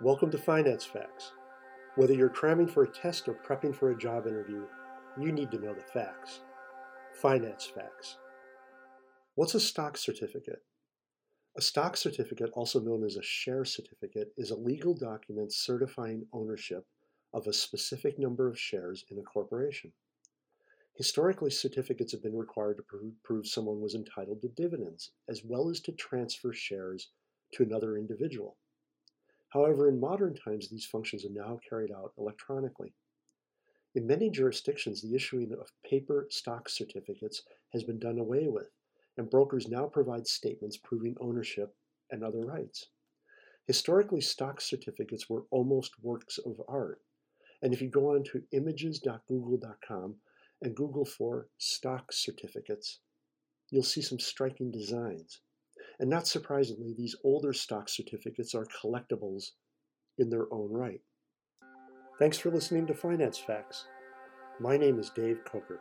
Welcome to Finance Facts. Whether you're cramming for a test or prepping for a job interview, you need to know the facts. Finance Facts. What's a stock certificate? A stock certificate, also known as a share certificate, is a legal document certifying ownership of a specific number of shares in a corporation. Historically, certificates have been required to prove someone was entitled to dividends, as well as to transfer shares to another individual. However, in modern times, these functions are now carried out electronically. In many jurisdictions, the issuing of paper stock certificates has been done away with, and brokers now provide statements proving ownership and other rights. Historically, stock certificates were almost works of art. And if you go on to images.google.com and Google for stock certificates, you'll see some striking designs. And not surprisingly, these older stock certificates are collectibles in their own right. Thanks for listening to Finance Facts. My name is Dave Coker.